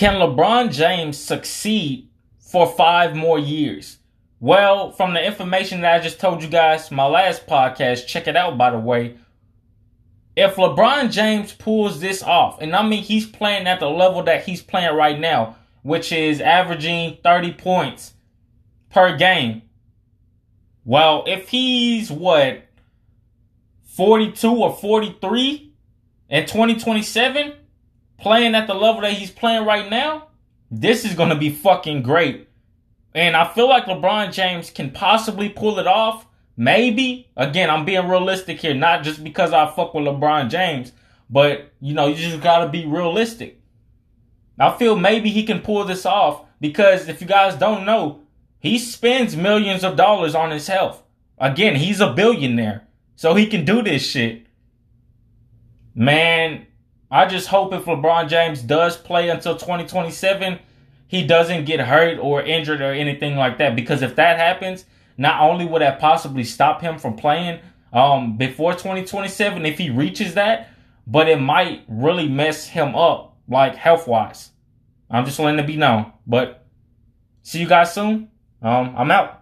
Can LeBron James succeed for five more years? Well, from the information that I just told you guys, my last podcast, check it out by the way. If LeBron James pulls this off, and I mean he's playing at the level that he's playing right now, which is averaging 30 points per game. Well, if he's what 42 or 43 in 2027, playing at the level that he's playing right now, this is going to be fucking great. And I feel like LeBron James can possibly pull it off. Maybe. Again, I'm being realistic here, not just because I fuck with LeBron James, but you know, you just gotta be realistic. I feel maybe he can pull this off because if you guys don't know, he spends millions of dollars on his health. Again, he's a billionaire, so he can do this shit. Man, I just hope if LeBron James does play until 2027, he doesn't get hurt or injured or anything like that. Because if that happens, not only would that possibly stop him from playing um, before 2027 if he reaches that, but it might really mess him up, like health wise. I'm just letting it be known. But see you guys soon. Um, I'm out.